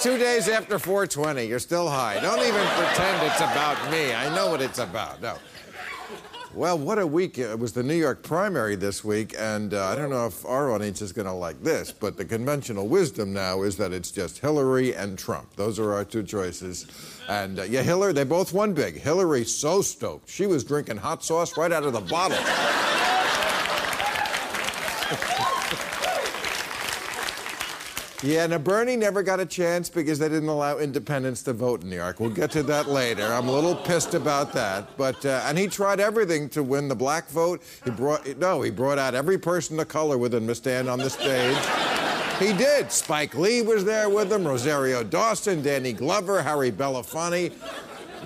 Two days after 420. You're still high. Don't even pretend it's about me. I know what it's about. No. Well, what a week. It was the New York primary this week, and uh, I don't know if our audience is going to like this, but the conventional wisdom now is that it's just Hillary and Trump. Those are our two choices. And uh, yeah, Hillary, they both won big. Hillary, so stoked. She was drinking hot sauce right out of the bottle. Yeah, now Bernie never got a chance because they didn't allow independents to vote in New York. We'll get to that later. I'm a little pissed about that. But uh, and he tried everything to win the black vote. He brought no, he brought out every person of color with him to stand on the stage. He did. Spike Lee was there with him. Rosario Dawson, Danny Glover, Harry Belafonte.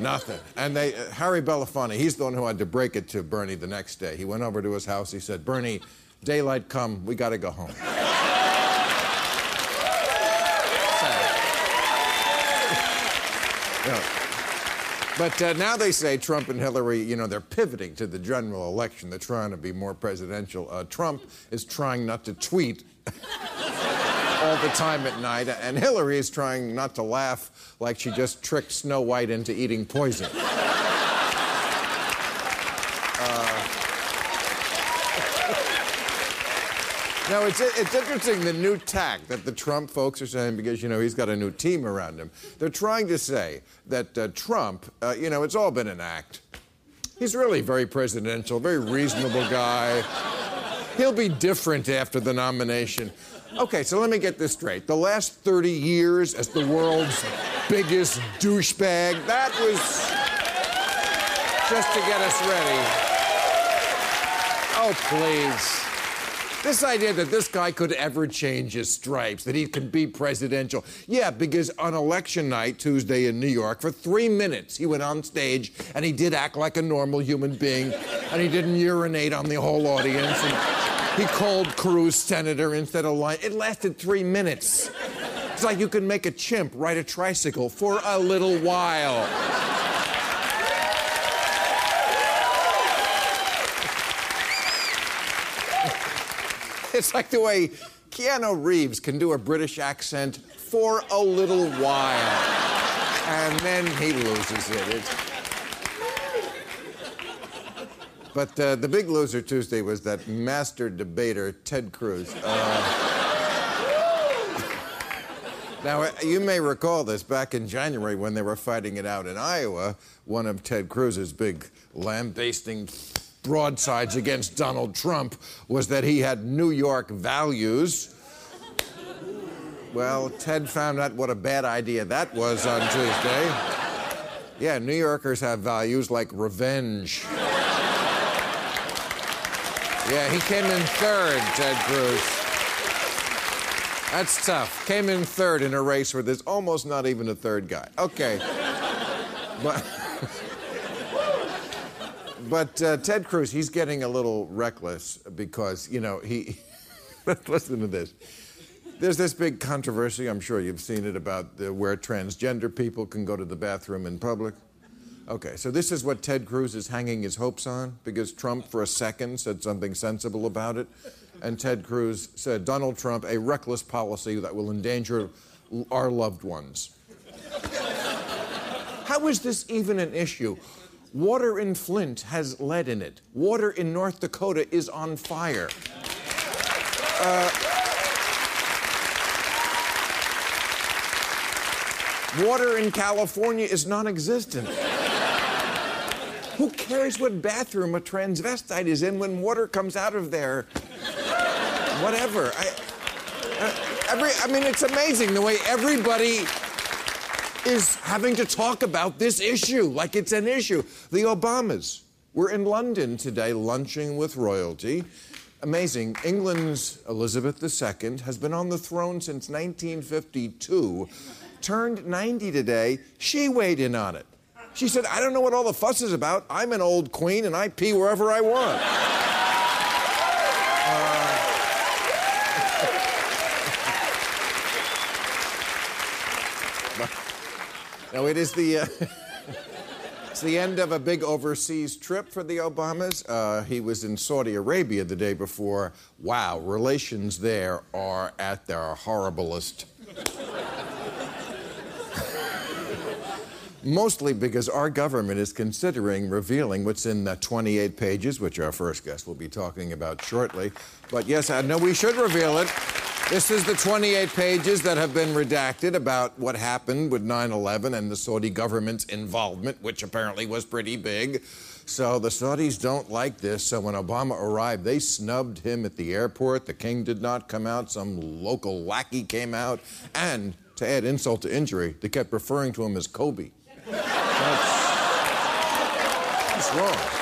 Nothing. And they, uh, Harry Belafonte, he's the one who had to break it to Bernie the next day. He went over to his house. He said, "Bernie, daylight come. We got to go home." But uh, now they say Trump and Hillary, you know, they're pivoting to the general election. They're trying to be more presidential. Uh, Trump is trying not to tweet all the time at night, and Hillary is trying not to laugh like she just tricked Snow White into eating poison. Now, it's, it's interesting the new tack that the Trump folks are saying because, you know, he's got a new team around him. They're trying to say that uh, Trump, uh, you know, it's all been an act. He's really very presidential, very reasonable guy. He'll be different after the nomination. Okay, so let me get this straight. The last 30 years as the world's biggest douchebag, that was just to get us ready. Oh, please. This idea that this guy could ever change his stripes, that he could be presidential. Yeah, because on election night, Tuesday in New York, for three minutes, he went on stage and he did act like a normal human being, and he didn't urinate on the whole audience. And he called Cruz senator instead of Lyin'. It lasted three minutes. It's like you can make a chimp ride a tricycle for a little while. It's like the way Keanu Reeves can do a British accent for a little while. And then he loses it. It's... But uh, the big loser Tuesday was that master debater, Ted Cruz. Uh, Now, uh, you may recall this back in January when they were fighting it out in Iowa. One of Ted Cruz's big lambasting broadsides against Donald Trump was that he had New York values. Well, Ted found out what a bad idea that was on Tuesday. Yeah, New Yorkers have values like revenge. Yeah, he came in third, Ted Cruz. That's tough. Came in third in a race where there's almost not even a third guy. Okay. But. But uh, Ted Cruz, he's getting a little reckless because, you know, he. listen to this. There's this big controversy, I'm sure you've seen it, about the, where transgender people can go to the bathroom in public. Okay, so this is what Ted Cruz is hanging his hopes on because Trump, for a second, said something sensible about it. And Ted Cruz said, Donald Trump, a reckless policy that will endanger our loved ones. How is this even an issue? Water in Flint has lead in it. Water in North Dakota is on fire. Water in California is non existent. Who cares what bathroom a transvestite is in when water comes out of there? Whatever. I, uh, every, I mean, it's amazing the way everybody is having to talk about this issue like it's an issue. The Obamas were in London today lunching with royalty. Amazing. England's Elizabeth II has been on the throne since 1952. Turned 90 today. She weighed in on it. She said, I don't know what all the fuss is about. I'm an old queen and I pee wherever I want. No, it is the. Uh, It's the end of a big overseas trip for the Obamas. Uh, he was in Saudi Arabia the day before. Wow, relations there are at their horriblest. Mostly because our government is considering revealing what's in the 28 pages, which our first guest will be talking about shortly. But yes, I know we should reveal it. This is the 28 pages that have been redacted about what happened with 9 11 and the Saudi government's involvement, which apparently was pretty big. So the Saudis don't like this. So when Obama arrived, they snubbed him at the airport. The king did not come out. Some local lackey came out. And to add insult to injury, they kept referring to him as Kobe. That's, that's wrong.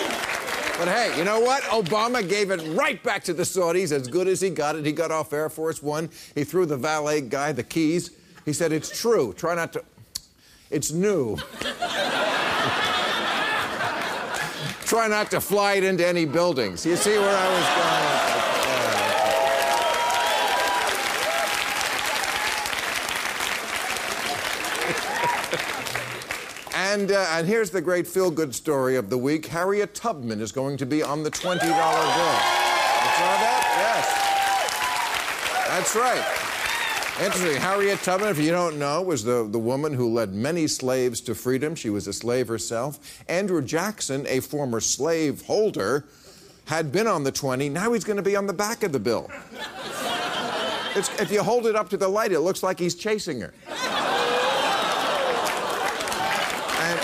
But hey, you know what? Obama gave it right back to the Saudis as good as he got it. He got off Air Force One. He threw the valet guy the keys. He said, It's true. Try not to. It's new. Try not to fly it into any buildings. You see where I was going? And, uh, and here's the great feel good story of the week Harriet Tubman is going to be on the $20 bill. You saw that? Yes. That's right. Interesting. Harriet Tubman, if you don't know, was the, the woman who led many slaves to freedom. She was a slave herself. Andrew Jackson, a former slave holder, had been on the 20. Now he's going to be on the back of the bill. It's, if you hold it up to the light, it looks like he's chasing her. And-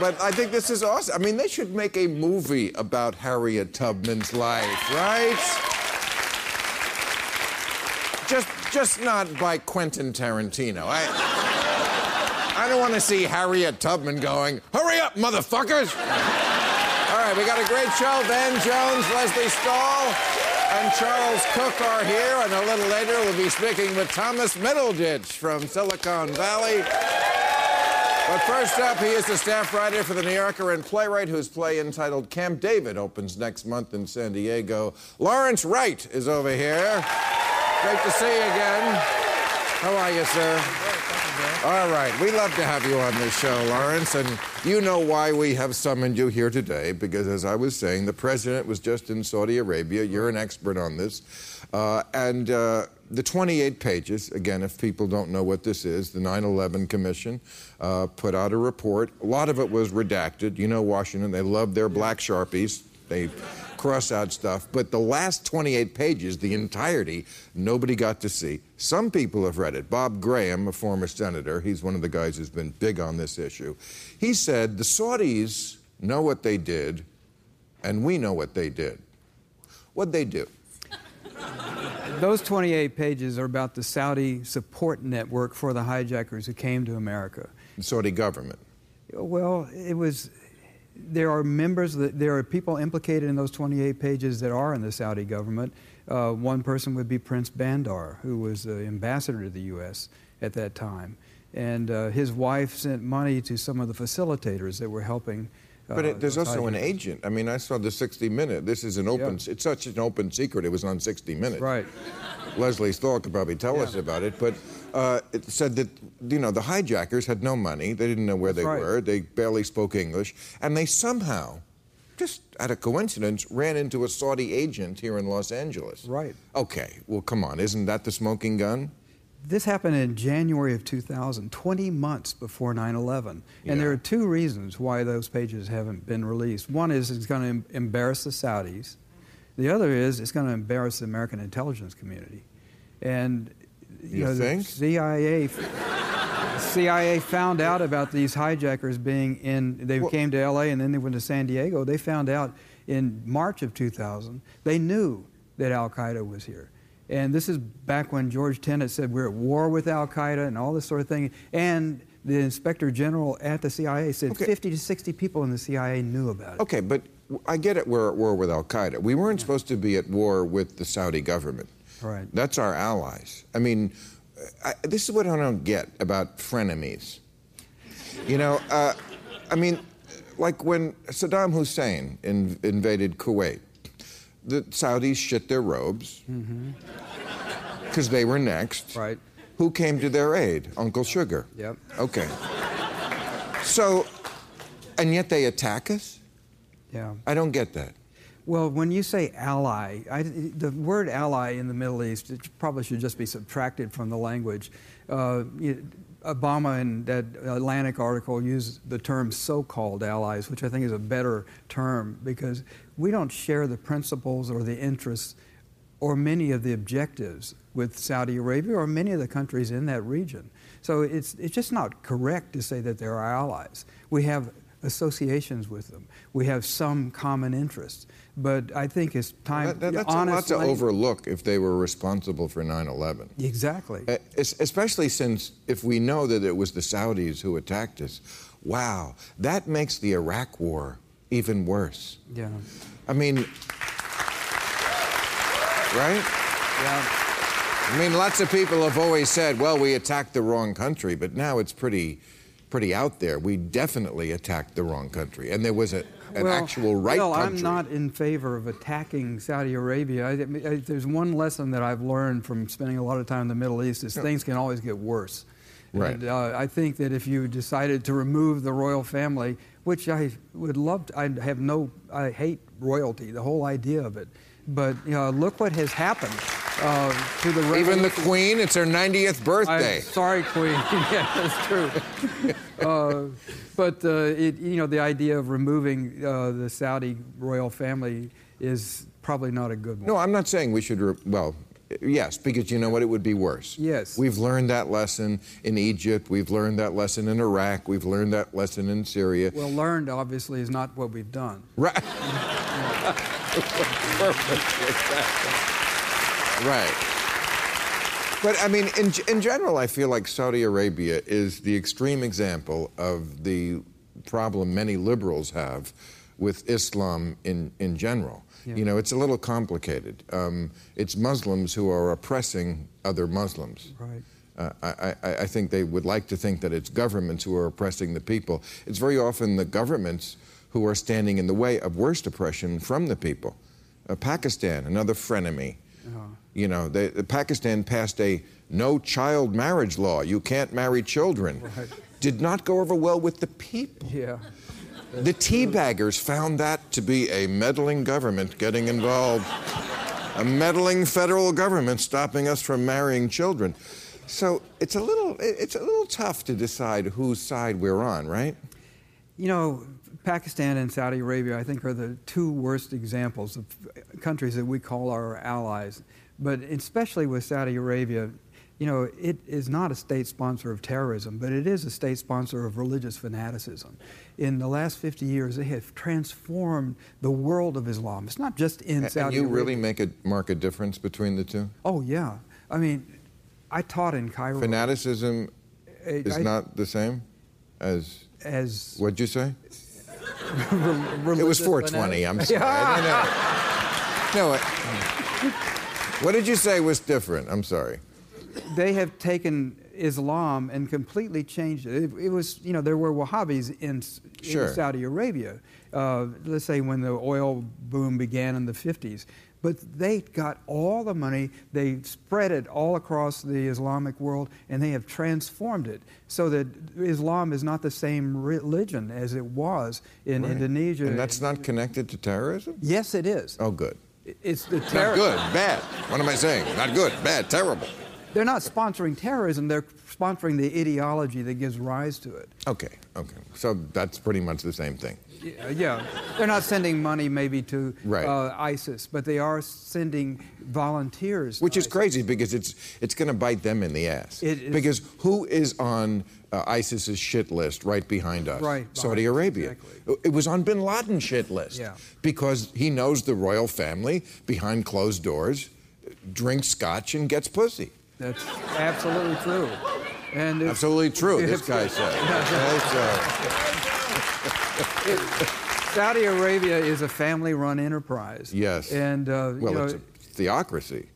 but I think this is awesome. I mean, they should make a movie about Harriet Tubman's life, right? Just, just not by Quentin Tarantino. I, I don't want to see Harriet Tubman going, "Hurry up, motherfuckers!" All right, we got a great show. Van Jones, Lesley Stahl, and Charles Cooke are here, and a little later we'll be speaking with Thomas Middleditch from Silicon Valley. But first up, he is the staff writer for The New Yorker and playwright whose play entitled Camp David opens next month in San Diego. Lawrence Wright is over here. Great to see you again. How are you, sir? All right, we love to have you on this show, Lawrence, and you know why we have summoned you here today, because as I was saying, the president was just in Saudi Arabia. You're an expert on this. Uh, and uh, the 28 pages, again, if people don't know what this is, the 9 11 Commission uh, put out a report. A lot of it was redacted. You know, Washington, they love their black Sharpies. They cross out stuff. But the last 28 pages, the entirety, nobody got to see. Some people have read it. Bob Graham, a former senator, he's one of the guys who's been big on this issue. He said the Saudis know what they did, and we know what they did. What'd they do? Those 28 pages are about the Saudi support network for the hijackers who came to America. The Saudi government. Well, it was. There are members, that, there are people implicated in those 28 pages that are in the Saudi government. Uh, one person would be Prince Bandar, who was the ambassador to the U.S. at that time. And uh, his wife sent money to some of the facilitators that were helping. But it, there's also an agent. I mean, I saw the 60 Minute. This is an open. Yeah. It's such an open secret. It was on 60 Minutes. Right. Lesley Stahl could probably tell us about it. But uh, it said that you know the hijackers had no money. They didn't know where they right. were. They barely spoke English, and they somehow, just out of coincidence, ran into a Saudi agent here in Los Angeles. Right. Okay. Well, come on. Isn't that the smoking gun? This happened in January of 2000, 20 months before 9 11. Yeah. And there are two reasons why those pages haven't been released. One is it's going to em- embarrass the Saudis, the other is it's going to embarrass the American intelligence community. And You know, think? the CIA, CIA found out about these hijackers being in, they Well- came to LA and then they went to San Diego. They found out in March of 2000, they knew that Al Qaeda was here. And this is back when George Tenet said we're at war with Al Qaeda and all this sort of thing. And the inspector general at the CIA said Okay. 50 to 60 people in the CIA knew about it. Okay, but I get it. We're at war with Al Qaeda. We weren't supposed to be at war with the Saudi government. Right. That's our allies. I mean, I, this is what I don't get about frenemies. You know, uh, I mean, like when Saddam Hussein in, invaded Kuwait, the Saudis shit their robes because they were next. Mm-hmm. Right. Who came to their aid? Uncle Sugar. Yep. Okay. So, and yet they attack us? Yeah. I don't get that. Well, when you say ally, I, the word ally in the Middle East it probably should just be subtracted from the language. Uh, you- Obama in that Atlantic article used the term so called allies, which I think is a better term because we don't share the principles or the interests or many of the objectives with Saudi Arabia or many of the countries in that region. So it's, it's just not correct to say that they're our allies. We have associations with them. We have some common interests. But I think it's time, That- that- that's a lot to overlook if they were responsible for 9 11. Exactly. Uh, es- Especially since if we know that it was the Saudis who attacked us, wow, that makes the Iraq war even worse. yeah. I mean, right? Yeah. I mean, lots of people have always said, well, we attacked the wrong country, but now it's pretty, pretty out there. We definitely attacked the wrong country, and there was a, an Well, actual right well, country. I'm not in favor of attacking Saudi Arabia. I, I, there's one lesson that I've learned from spending a lot of time in the Middle East is things can always get worse. Right. And, uh, I think that if you decided to remove the royal family, which I would love to, I have no, I hate royalty, the whole idea of it. But you know, look what has happened uh, to the Even the. Queen, it's her 90th birthday. I'm sorry, Queen. yeah, that's true. uh, but uh, it, you know, the idea of removing uh, the Saudi royal family is probably not a good one. No, I'm not saying we should. Re- well, yes, because you know what? It would be worse. Yes. We've learned that lesson in Egypt. We've learned that lesson in Iraq. We've learned that lesson in Syria. Well, learned obviously is not what we've done. Right. right. But I mean, in, in general, I feel like Saudi Arabia is the extreme example of the problem many liberals have with Islam in, in general. Yeah. You know, it's a little complicated. Um, it's Muslims who are oppressing other Muslims. Right. Uh, I, I, I think they would like to think that it's governments who are oppressing the people. It's very often the governments who are standing in the way of worst oppression from the people. Uh, Pakistan, another frenemy. You know, they, the Pakistan passed a no child marriage law. You can't marry children. Right. Did not go over well with the people. Yeah. The teabaggers found that to be a meddling government getting involved, a meddling federal government stopping us from marrying children. So it's a little it's a little tough to decide whose side we're on, right? You know, Pakistan and Saudi Arabia, I think, are the two worst examples of countries that we call our allies. But especially with Saudi Arabia, you know, it is not a state sponsor of terrorism, but it is a state sponsor of religious fanaticism. In the last 50 years, they have transformed the world of Islam. It's not just in And Saudi Arabia. And you Arabia. really make a mark a difference between the two? Oh, yeah. I mean, I taught in Cairo. Fanaticism I- is I- not the same as As what'd you say? It was religious 420. I'm sorry. Yeah. No, what did you say was different? I'm sorry. They have taken Islam and completely changed it. It, it was, you know, there were Wahhabis in, in Saudi Arabia, uh, let's say when the oil boom began in the 50s. But they got all the money, they spread it all across the Islamic world, and they have transformed it so that Islam is not the same religion as it was in Right. Indonesia. And that's not connected to terrorism? Yes, it is. Oh, good. It's the Not good, bad. What am I saying? Not good, bad, terrible. They're not sponsoring terrorism, they're sponsoring the ideology that gives rise to it. Okay, okay. So that's pretty much the same thing. Yeah, yeah. they're not sending money maybe to Right. uh, ISIS, but they are sending volunteers. to Which is ISIS. crazy because it's it's going to bite them in the ass. It is- Because who is on uh, ISIS's shit list right behind us? Right Saudi Arabia. exactly. It was on Bin Laden's shit list. Yeah. Because he knows the royal family behind closed doors, drinks scotch and gets pussy. That's absolutely true. And if- Absolutely true. This guy said. Okay, so- Saudi Arabia is a family-run enterprise. yes. And uh, well, you know, it's a theocracy.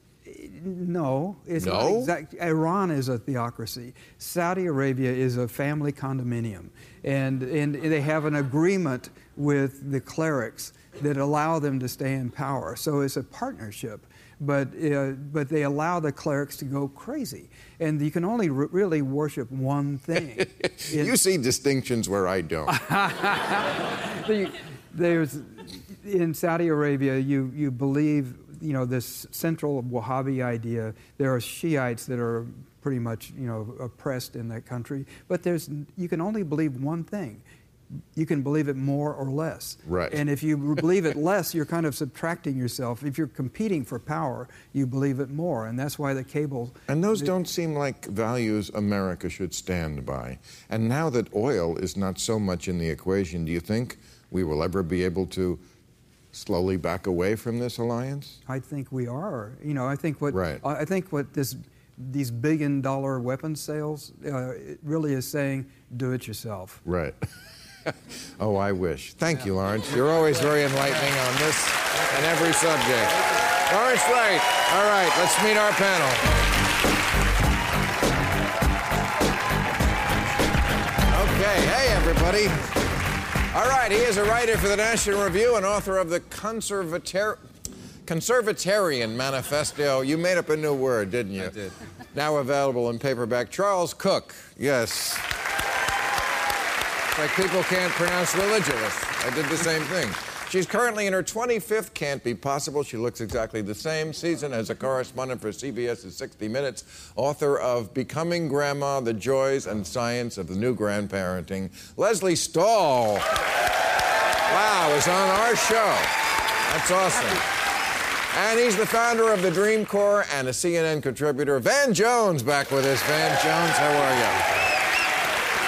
no, it's not No? exact. Iran is a theocracy. Saudi Arabia is a family condominium, and and they have an agreement with the clerics that allow them to stay in power. So it's a partnership. But, uh, but they allow the clerics to go crazy. And you can only re- really worship one thing. you see distinctions where I don't. the- there's in Saudi Arabia, you you believe you know this central Wahhabi idea. There are Shiites that are pretty much you know oppressed in that country, but there's you can only believe one thing. You can believe it more or less. Right. And if you believe it less, you're kind of subtracting yourself. If you're competing for power, you believe it more, and that's why the cable. And those don't seem like values America should stand by. And now that oil is not so much in the equation, do you think we will ever be able to slowly back away from this alliance? I think we are. You know, I think what Right. I think what this these billion dollar weapons sales uh, it really is saying, do it yourself. Right. oh, I wish. Thank you, Lawrence. You're always very enlightening on this and every subject. Lawrence Wright. All right, let's meet our panel. Okay, hey, everybody. All right, he is a writer for the National Review and author of the Conservatar- Conservatarian Manifesto. You made up a new word, didn't you? I did. Now available in paperback. Charles Cooke. Yes. Like people can't pronounce religious. I did the same thing. She's currently in her 25th Can't Be Possible. She looks exactly the same season as a correspondent for CBS's 60 Minutes, author of Becoming Grandma, The Joys and Science of the New Grandparenting. Lesley Stahl. Wow, is on our show. That's awesome. And he's the founder of the Dream Corps and a CNN contributor. Van Jones back with us. Van Jones, how are you?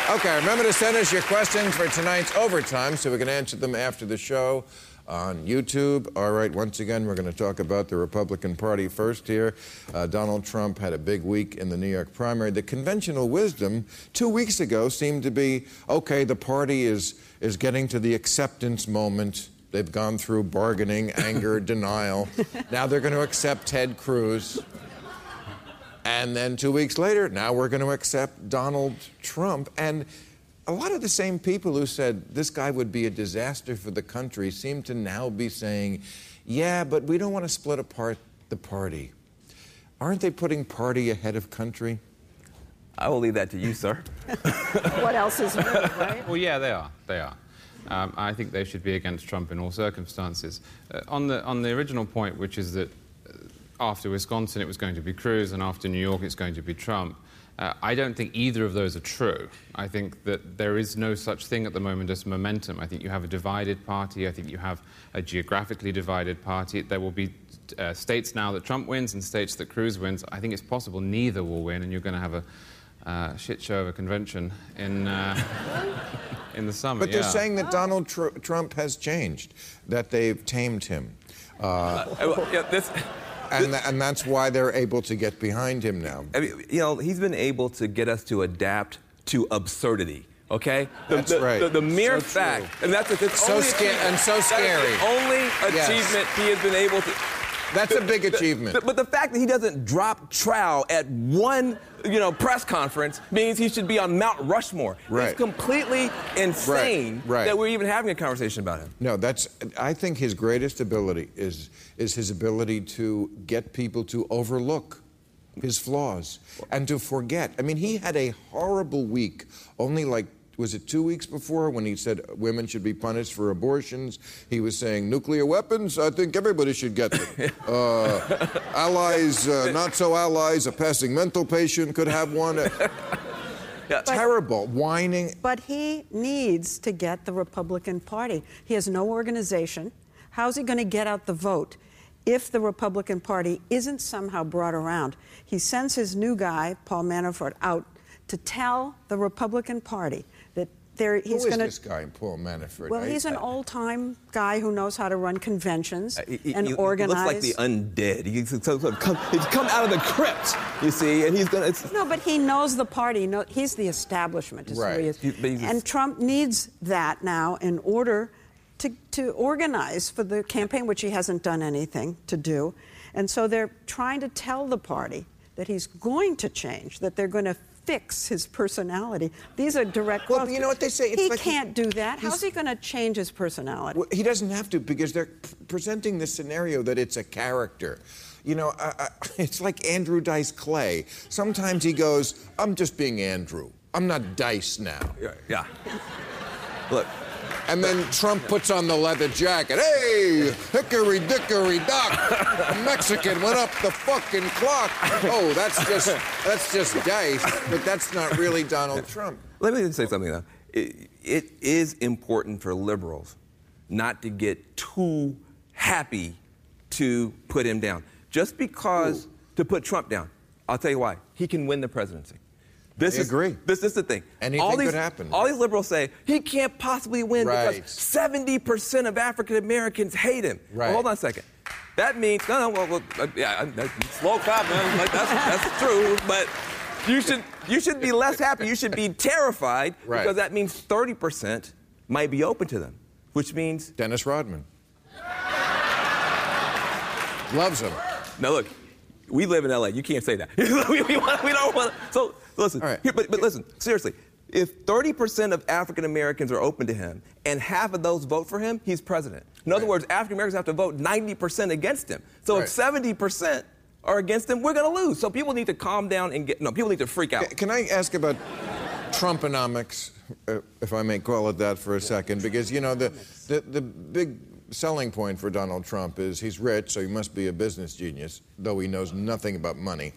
Okay, remember to send us your questions for tonight's overtime so we can answer them after the show on YouTube. All right, once again, we're going to talk about the Republican Party first here. Uh, Donald Trump had a big week in the New York primary. The conventional wisdom two weeks ago seemed to be okay, the party is, is getting to the acceptance moment. They've gone through bargaining, anger, denial. Now they're going to accept Ted Cruz. And then two weeks later, now we're going to accept Donald Trump. And a lot of the same people who said this guy would be a disaster for the country seem to now be saying, yeah, but we don't want to split apart the party. Aren't they putting party ahead of country? I will leave that to you, sir. What else is new, right? Well, yeah, they are. They are. Um, I think they should be against Trump in all circumstances. Uh, on the on the original point, which is that uh, after Wisconsin it was going to be Cruz, and after New York it's going to be Trump. Uh, I don't think either of those are true. I think that there is no such thing at the moment as momentum. I think you have a divided party. I think you have a geographically divided party. There will be uh, states now that Trump wins and states that Cruz wins. I think it's possible neither will win, and you're going to have a uh, shit show of a convention in uh, in the summer. But they're yeah. saying that Donald Tr- Trump has changed, that they've tamed him. Uh, well, yeah, this, And, tha- and that's why they're able to get behind him now. I mean, you know, he's been able to get us to adapt to absurdity. Okay, the, That's the, right. The, the mere So true. fact, and that's it's So only sca- and so scary. the only Yes. achievement he has been able to. That's a big achievement. the- but the fact that he doesn't drop trow at one, you know, press conference means he should be on Mount Rushmore. Right. It's completely insane right. that we're even having a conversation about him. No, that's. I think his greatest ability is is his ability to get people to overlook his flaws and to forget. I mean, he had a horrible week. Only like was it two weeks before when he said women should be punished for abortions? He was saying nuclear weapons. I think everybody should get them. uh, allies, uh, not so allies. A passing mental patient could have one. Terrible, whining. But he needs to get the Republican Party. He has no organization. How's he going to get out the vote if the Republican Party isn't somehow brought around? He sends his new guy, Paul Manafort, out to tell the Republican Party that there, Who he's is going this guy, Paul Manafort? Well, I- he's an old-time guy who knows how to run conventions uh, He- he- and he organize. looks like the undead. He's, come, he's come out of the crypt, you see, and he's gonna. It's, No, but he knows the party. No, he's the establishment. Is who he is. He- and Trump needs that now in order to, to organize for the campaign, which he hasn't done anything to do. And so they're trying to tell the party that he's going to change, that they're going to fix his personality. These are direct Well, quotes. you know what they say? It's he like can't do that. How's he going to change his personality? Well, he doesn't have to because they're p- presenting the scenario that it's a character. You know, I, uh, I, uh, it's like Andrew Dice Clay. Sometimes he goes, I'm just being Andrew. I'm not Dice now. yeah, yeah. Look, And then Trump puts on the leather jacket. Hey, hickory dickory dock. A Mexican went up the fucking clock. Oh, that's just that's just Dice, but that's not really Donald Trump. Let me say something though. It, it is important for liberals not to get too happy to put him down. Just because to put Trump down, I'll tell you why. He can win the presidency. This I is agree. This, is the thing. Anything all these, could happen. All these liberals say he can't possibly win Right. because 70% of African Americans hate him. Well, Right. hold on a second. That means no, no. Well, well uh, yeah, I- slow clap, man. Like that's that's true, but. You should you should be less happy. You should be terrified Right. because that means 30% might be open to them, which means Dennis Rodman. Loves him. now look, we live in LA. You can't say that. we, we want- we don't want. So listen, right. here, but, but listen, seriously. If 30% of African Americans are open to him and half of those vote for him, he's president. In other Right. words, African Americans have to vote 90% against him. So if 70% are against him, we're going to lose. So people need to calm down and get no. People need to freak out. Can I ask about Trumponomics, if I may call it that for a second? Because, you know, the, the, the big selling point for Donald Trump is he's rich, so he must be a business genius, though he knows nothing about money.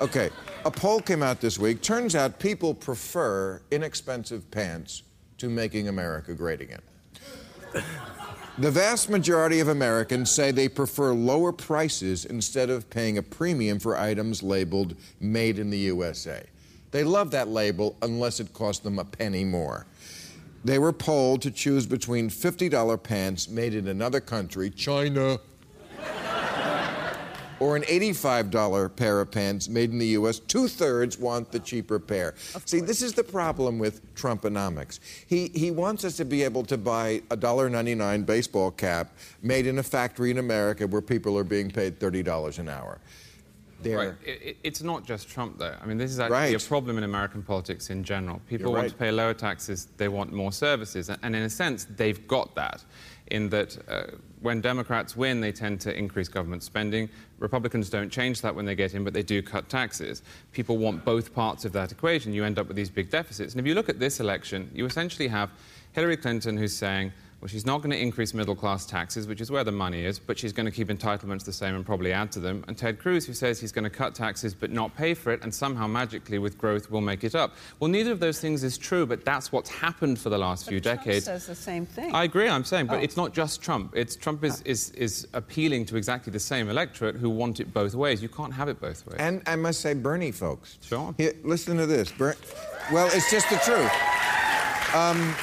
Okay, a poll came out this week. Turns out people prefer inexpensive pants to making America great again. The vast majority of Americans say they prefer lower prices instead of paying a premium for items labeled made in the USA. They love that label unless it costs them a penny more. They were polled to choose between $50 pants made in another country, China, or an $85 pair of pants made in the U.S., two thirds want the cheaper pair. See, this is the problem with Trumponomics. He, he wants us to be able to buy a $1.99 baseball cap made in a factory in America where people are being paid $30 an hour. They're, Right. It, it- it's not just Trump, though. I mean, this is actually a problem in American politics in general. People want to pay lower taxes, they want more services. And- And in a sense, they've got that, in that uh, when Democrats win, they tend to increase government spending. Republicans don't change that when they get in, but they do cut taxes. People want both parts of that equation. You end up with these big deficits. And if you look at this election, you essentially have Hillary Clinton who's saying, well, she's not going to increase middle class taxes, which is where the money is, but she's going to keep entitlements the same and probably add to them. And Ted Cruz, who says he's going to cut taxes but not pay for it, and somehow magically with growth will make it up. Well, neither of those things is true, but that's what's happened for the last few Trump decades. says the same thing. I agree, I'm saying, but Oh. it's not just Trump. It's Trump is, is, is appealing to exactly the same electorate who want it both ways. You can't have it both ways. and I must say, Bernie folks. Sure. Here, listen to this. Ber- well, it's just the truth. Um,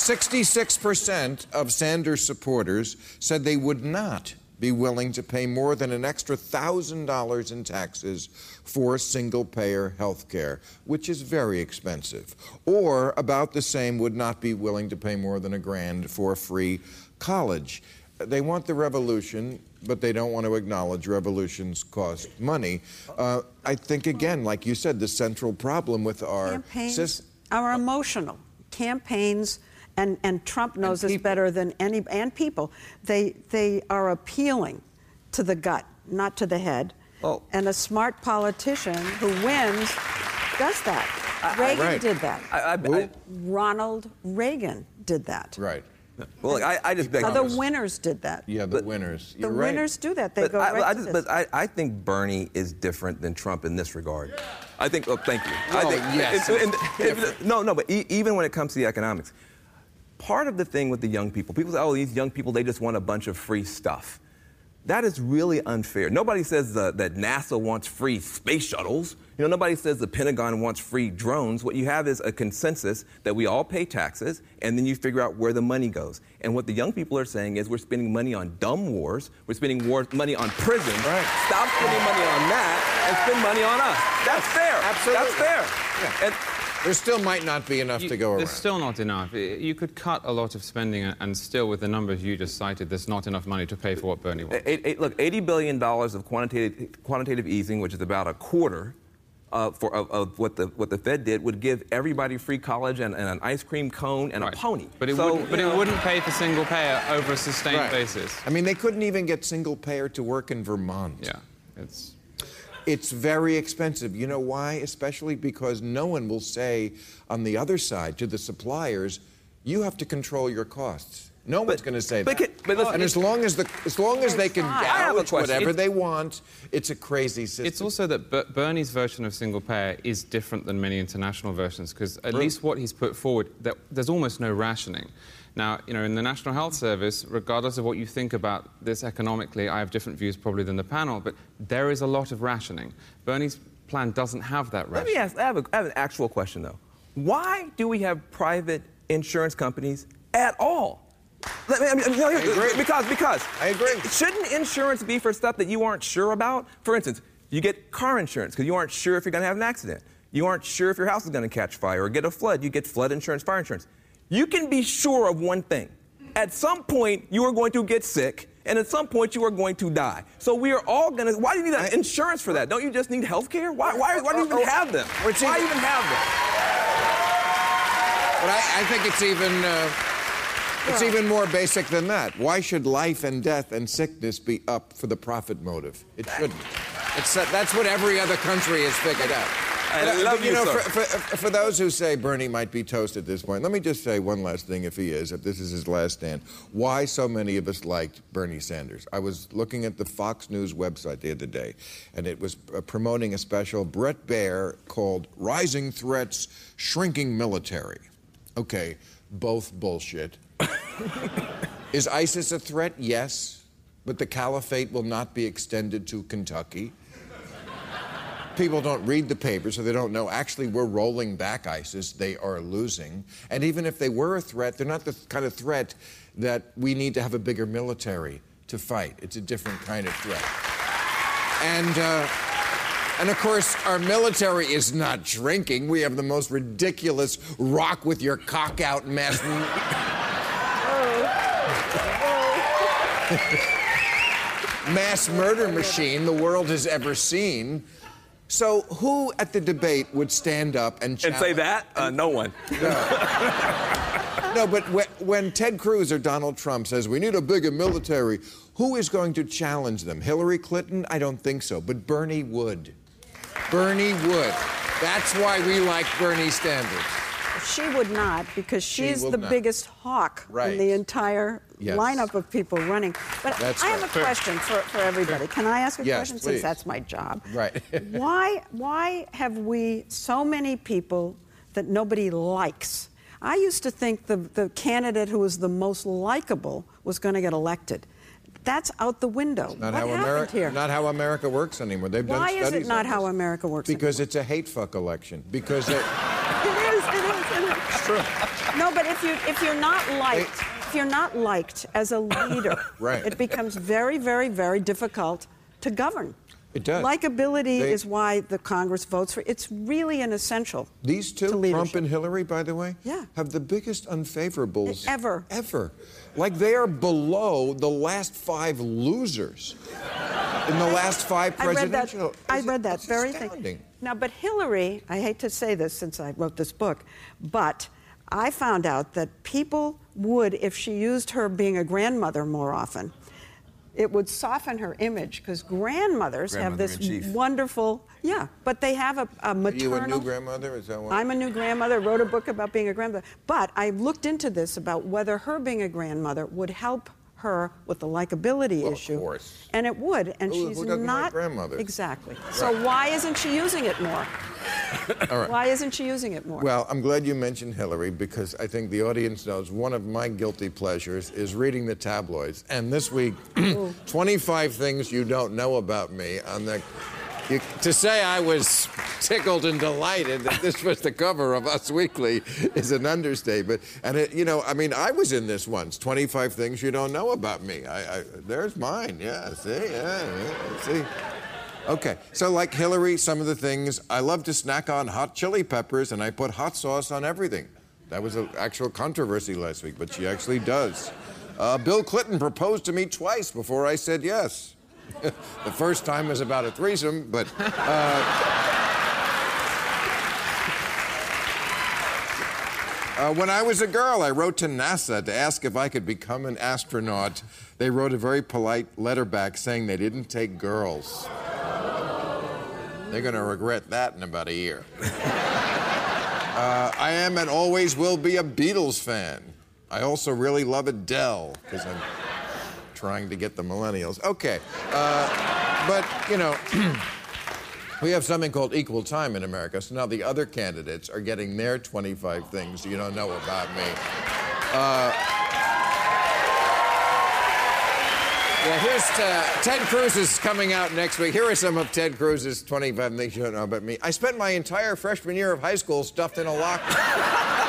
66% of Sanders supporters said they would not be willing to pay more than an extra $1,000 in taxes for single payer health care, which is very expensive. Or about the same would not be willing to pay more than a grand for free college. they want the revolution, but they don't want to acknowledge revolutions cost money. Uh, I think, again, like you said, the central problem with our campaigns system. are emotional. Campaigns, and, and Trump knows this better than any, and people, they, they are appealing to the gut, not to the head. Oh. And a smart politician who wins does that. Reagan Right. did that. I, I, I, Ronald Reagan did that. Right. well, look, I, I just beg Other to winners did that. Yeah, the But- winners. The You're right. winners do that. They But, go I, right I to just, this. but I, I think Bernie is different than Trump in this regard. I think. Oh, thank you. I oh, think. yes, and- and- it's and- no, no. But e- even when it comes to the economics, part of the thing with the young people, people say, "Oh, these young people, they just want a bunch of free stuff." That is really unfair. Nobody says uh, that NASA wants free space shuttles. You know, nobody says the Pentagon wants free drones. What you have is a consensus that we all pay taxes, and then you figure out where the money goes. And what the young people are saying is we're spending money on dumb wars. We're spending war- money on prisons. Right. Stop spending money on that and spend money on us. That's fair. Absolutely. That's fair. And There still might not be enough You- to go around. There's still not enough. You could cut a lot of spending, and- and still, with the numbers you just cited, there's not enough money to pay for what Bernie wants. Eight, eight, look, $80 billion of quantitative, quantitative easing, which is about a quarter uh, for, of, of what, the, what the Fed did, would give everybody free college and, and an ice cream cone and Right. a pony. But it So, wouldn't. But you it wouldn't pay for single payer over a sustained Right. basis. I mean, they couldn't even get single payer to work in Vermont. Yeah, it's. It's very expensive. You know why? Especially because no one will say on the other side to the suppliers, you have to control your costs. No one's going to say but that. can- but listen- and as long as the as long as they can I gouge whatever It's- they want, it's a crazy system. It's also that Ber- Bernie's version of single payer is different than many international versions because at least what he's put forward, that there's almost no rationing. Now, you know, in the National Health Service, regardless of what you think about this economically, I have different views probably than the panel, but there is a lot of rationing. Bernie's plan doesn't have that rationing. Let me ask, I have, a, I have an actual question, though. Why do we have private insurance companies at all? Let me, I mean, no, here- agree. Because, because. I agree. Shouldn't insurance be for stuff that you aren't sure about? For instance, you get car insurance because you aren't sure if you're going to have an accident. You aren't sure if your house is going to catch fire or get a flood. You get flood insurance, fire insurance. You can be sure of one thing. At some point, you are going to get sick, and at some point, you are going to die. So we are all going to. Why do you need an insurance for that? Don't you just need health care? Why, why, why do you even have them? Or it's Why even- have them? But I, I think it's even uh, it's even more basic than that. Why should life and death and sickness be up for the profit motive? It shouldn't. It's, that's what every other country has figured out. I uh, love but, you, know, for, for, for those who say Bernie might be toast at this point, let me just say one last thing, if he is, if this is his last stand. Why so many of us liked Bernie Sanders? I was looking at the Fox News website the other day, and it was uh, promoting a special Bret Baier called "Rising Threats, Shrinking Military." Okay, both bullshit. Is ISIS a threat? Yes. But the caliphate will not be extended to Kentucky. People don't read the paper, so they don't know. Actually, we're rolling back ISIS. They are losing. And even if they were a threat, they're not the kind of threat that we need to have a bigger military to fight. It's a different kind of threat. And, uh, and of course, our military is not drinking. We have the most ridiculous rock with your cock out mass. mass murder machine the world has ever seen. So, who at the debate would stand up and And say that? Uh, no one. No, but when, when Ted Cruz or Donald Trump says we need a bigger military, who is going to challenge them? Hillary Clinton? I don't think so, but Bernie would. Bernie would. That's why we like Bernie Sanders. She would not because she's the not. biggest hawk Right. in the entire Yes. lineup of people running. But That's I have right. a question for, for everybody. Can I ask a Yes, question please. since that's my job? Right. why why have we so many people that nobody likes? I used to think the, the candidate who was the most likable was going to get elected. That's out the window. Not what how happened America. here? Not how America works anymore. They've Why done is it not how. America works anymore? Because it's a hate fuck election. Because it, It is. It is. It is. It's true. No, but if you if you're not liked, if you're not liked as a leader, Right. it becomes very, very, very difficult to govern. It does. Likability They- is why the Congress votes for. It's really an essential. These two. Trump and Hillary, by the way, Yeah. have the biggest unfavorables Ever. Ever. Like they are below the last five losers in the last five presidential. I read that. I read that very thing. Now, but Hillary, I hate to say this since I wrote this book, but I found out that people would, if she used her being a grandmother more often, it would soften her image because grandmothers have this wonderful, yeah, but they have a, a Are maternal. you a new grandmother? Is that what? I'm a new grandmother, wrote a book about being a grandmother. But I looked into this about whether her being a grandmother would help her with the likability Well, of issue. course. And it would, and Who- she's who not grandmothers? Exactly. So why isn't she using it more? All right. Why isn't she using it more? Well, I'm glad you mentioned Hillary because I think the audience knows one of my guilty pleasures is reading the tabloids. And this week, 25 things you don't know about me on the. You, to say I was tickled and delighted that this was the cover of Us Weekly is an understatement. And it, you know, I mean, I was in this once. 25 things you don't know about me. I, I, there's mine. Yeah. See. Yeah. yeah see. Okay, so like Hillary, some of the things I love to snack on hot chili peppers, and I put hot sauce on everything. That was an actual controversy last week, but she actually does. Uh, Bill Clinton proposed to me twice before I said yes. the first time was about a threesome, but. Uh, when I was a girl, I wrote to NASA to ask if I could become an astronaut. They wrote a very polite letter back saying they didn't take girls. They're going to regret that in about a year. Uh, I am and always will be a Beatles fan. I also really love Adele because I'm trying to get the millennials. Okay. Uh, but, you know, we have something called equal time in America. So now the other candidates are getting their 25 things you don't know about me. Uh, yeah, here's uh, Ted Cruz is coming out next week. Here are some of Ted Cruz's 25 things you don't know about me. I spent my entire freshman year of high school stuffed in a locker.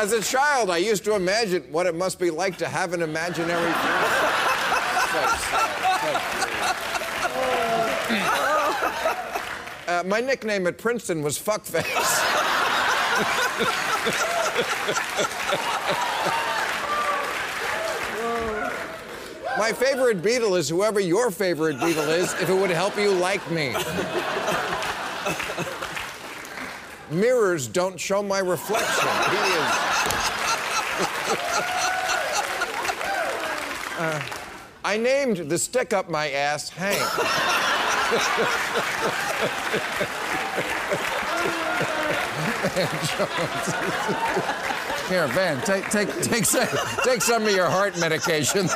As a child, I used to imagine what it must be like to have an imaginary friend. Uh, my nickname at Princeton was Fuckface. My favorite Beatle is whoever your favorite Beatle is, if it would help you like me. Mirrors don't show my reflection. He is. Uh, I named the stick up my ass Hank. Here, Van, take, take, take, some, take some of your heart medication.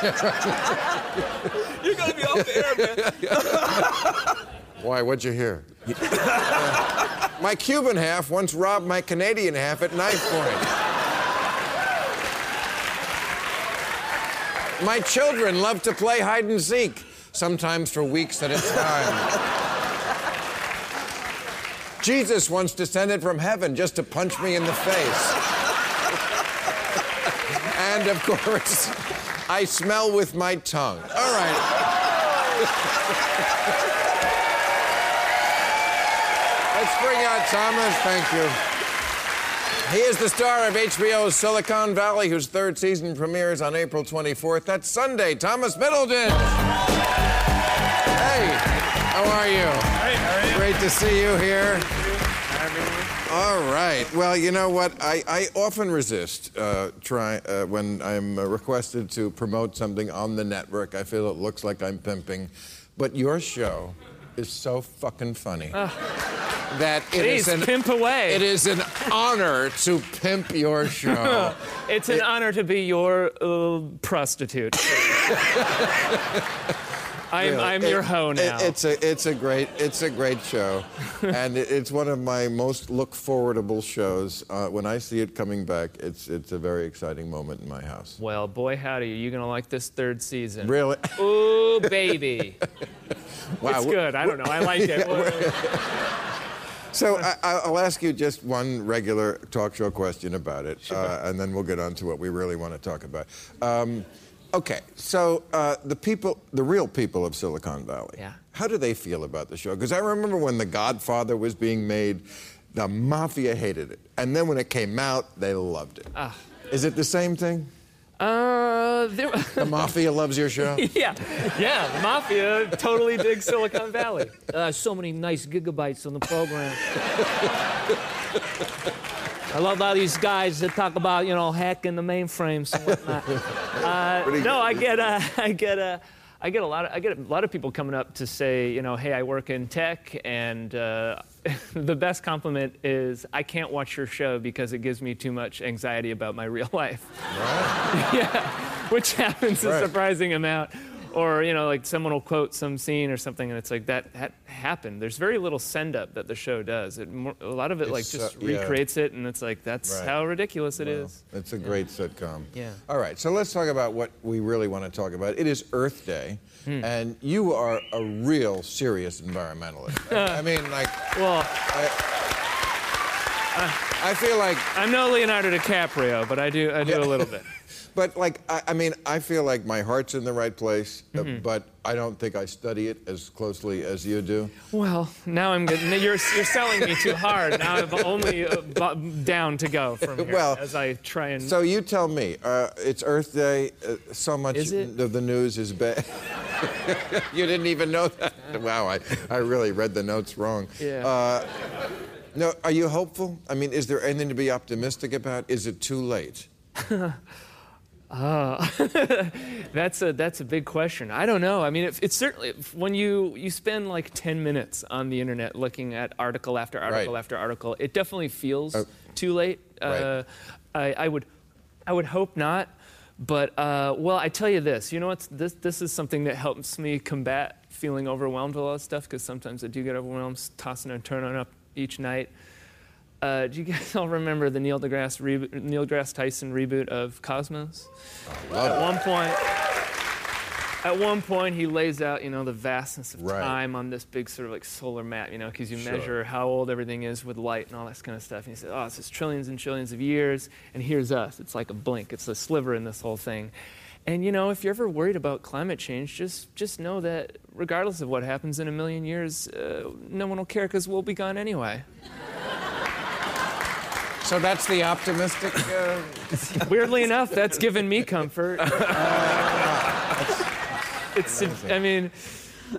You're gonna be off the air, man. Why, what'd you hear? My Cuban half once robbed my Canadian half at knife point. My children love to play hide and seek, sometimes for weeks at a time. Jesus once descended from heaven just to punch me in the face. and of course, I smell with my tongue. All right. Let's bring out Thomas. Thank you. He is the star of HBO's Silicon Valley, whose third season premieres on April 24th. That's Sunday. Thomas Middleditch. Hey, how are you? Hey, how are you? Great to see you here. All right. Well, you know what? I, I often resist uh, try, uh, when I'm requested to promote something on the network. I feel it looks like I'm pimping. But your show is so fucking funny that it is Please, an pimp away. it is an honor to pimp your show. It's an honor to be your uh, prostitute. I'm, Really. I'm your It- hoe it- now. it's a it's a great it's a great show, and it- it's one of my most look forwardable shows. Uh, when I see it coming back, it's it's a very exciting moment in my house. well, boy, howdy, are you gonna like this third season? Really? Ooh, baby. Wow. it's good. I don't know. I like it. So I, I'll ask you just one regular talk show question about it, uh, and then we'll get on to what we really want to talk about. Um, okay, so uh, the people, the real people of Silicon Valley, Yeah. how do they feel about the show? Because I remember when The Godfather was being made, The mafia hated it. And then when it came out, they loved it. Ah. Is it the same thing? Uh, there, The mafia loves your show? yeah, yeah. The mafia totally digs Silicon Valley. Uh, so many nice gigabytes on the program. I love all these guys that talk about, you know, hacking the mainframes and whatnot. Uh, no, I get, uh, I get, uh, I get a lot of, I get a lot of people coming up to say, you know, hey, I work in tech, and uh, the best compliment is, I can't watch your show because it gives me too much anxiety about my real life. yeah, which happens a surprising amount. Or you know, like someone will quote some scene or something, and it's like that, that happened. There's very little send up that the show does. It, more, a lot of it like just uh, yeah. recreates it, and it's like that's Right. how ridiculous it is. Well, It's a great sitcom. Yeah. All right, so let's talk about what we really want to talk about. It is Earth Day, Hmm. and you are a real serious environmentalist. I, I mean, like, Well, I feel like, I'm no Leonardo DiCaprio, but I do I do a little bit. But like, I, I mean, I feel like my heart's in the right place, uh, Mm-hmm. but I don't think I study it as closely as you do. Well, now I'm good. You're you're selling me too hard. Now I'm only uh, down to go from here Well, as I try and. So you tell me, uh, it's Earth Day. Uh, so much of the news is bad. you didn't even know that. Wow, I, I really read the notes wrong. Yeah. Uh, no, are you hopeful? I mean, is there anything to be optimistic about? Is it too late? Ah, that's a that's a big question. I don't know. I mean, it, it's certainly when you you spend like 10 minutes on the internet looking at article after article Right. after article, it definitely feels Uh, too late. Uh, I, I would I would hope not. But uh, well, I tell you this. You know what? This this is something that helps me combat feeling overwhelmed with a lot of stuff because sometimes I do get overwhelmed, tossing and turning up each night. Uh, do you guys all remember the Neil deGrasse, reboot, Neil deGrasse Tyson reboot of Cosmos? At one point, at one point, he lays out, you know, the vastness of Right. time on this big sort of like solar map, you know, because you Sure. measure how old everything is with light and all that kind of stuff. And he says, oh, it's just trillions and trillions of years, and here's us. It's like a blink. It's a sliver in this whole thing. And you know, if you're ever worried about climate change, just just know that regardless of what happens in a million years, uh, no one will care because we'll be gone anyway. So that's the optimistic. Uh, Weirdly enough, that's given me comfort. it's, I mean,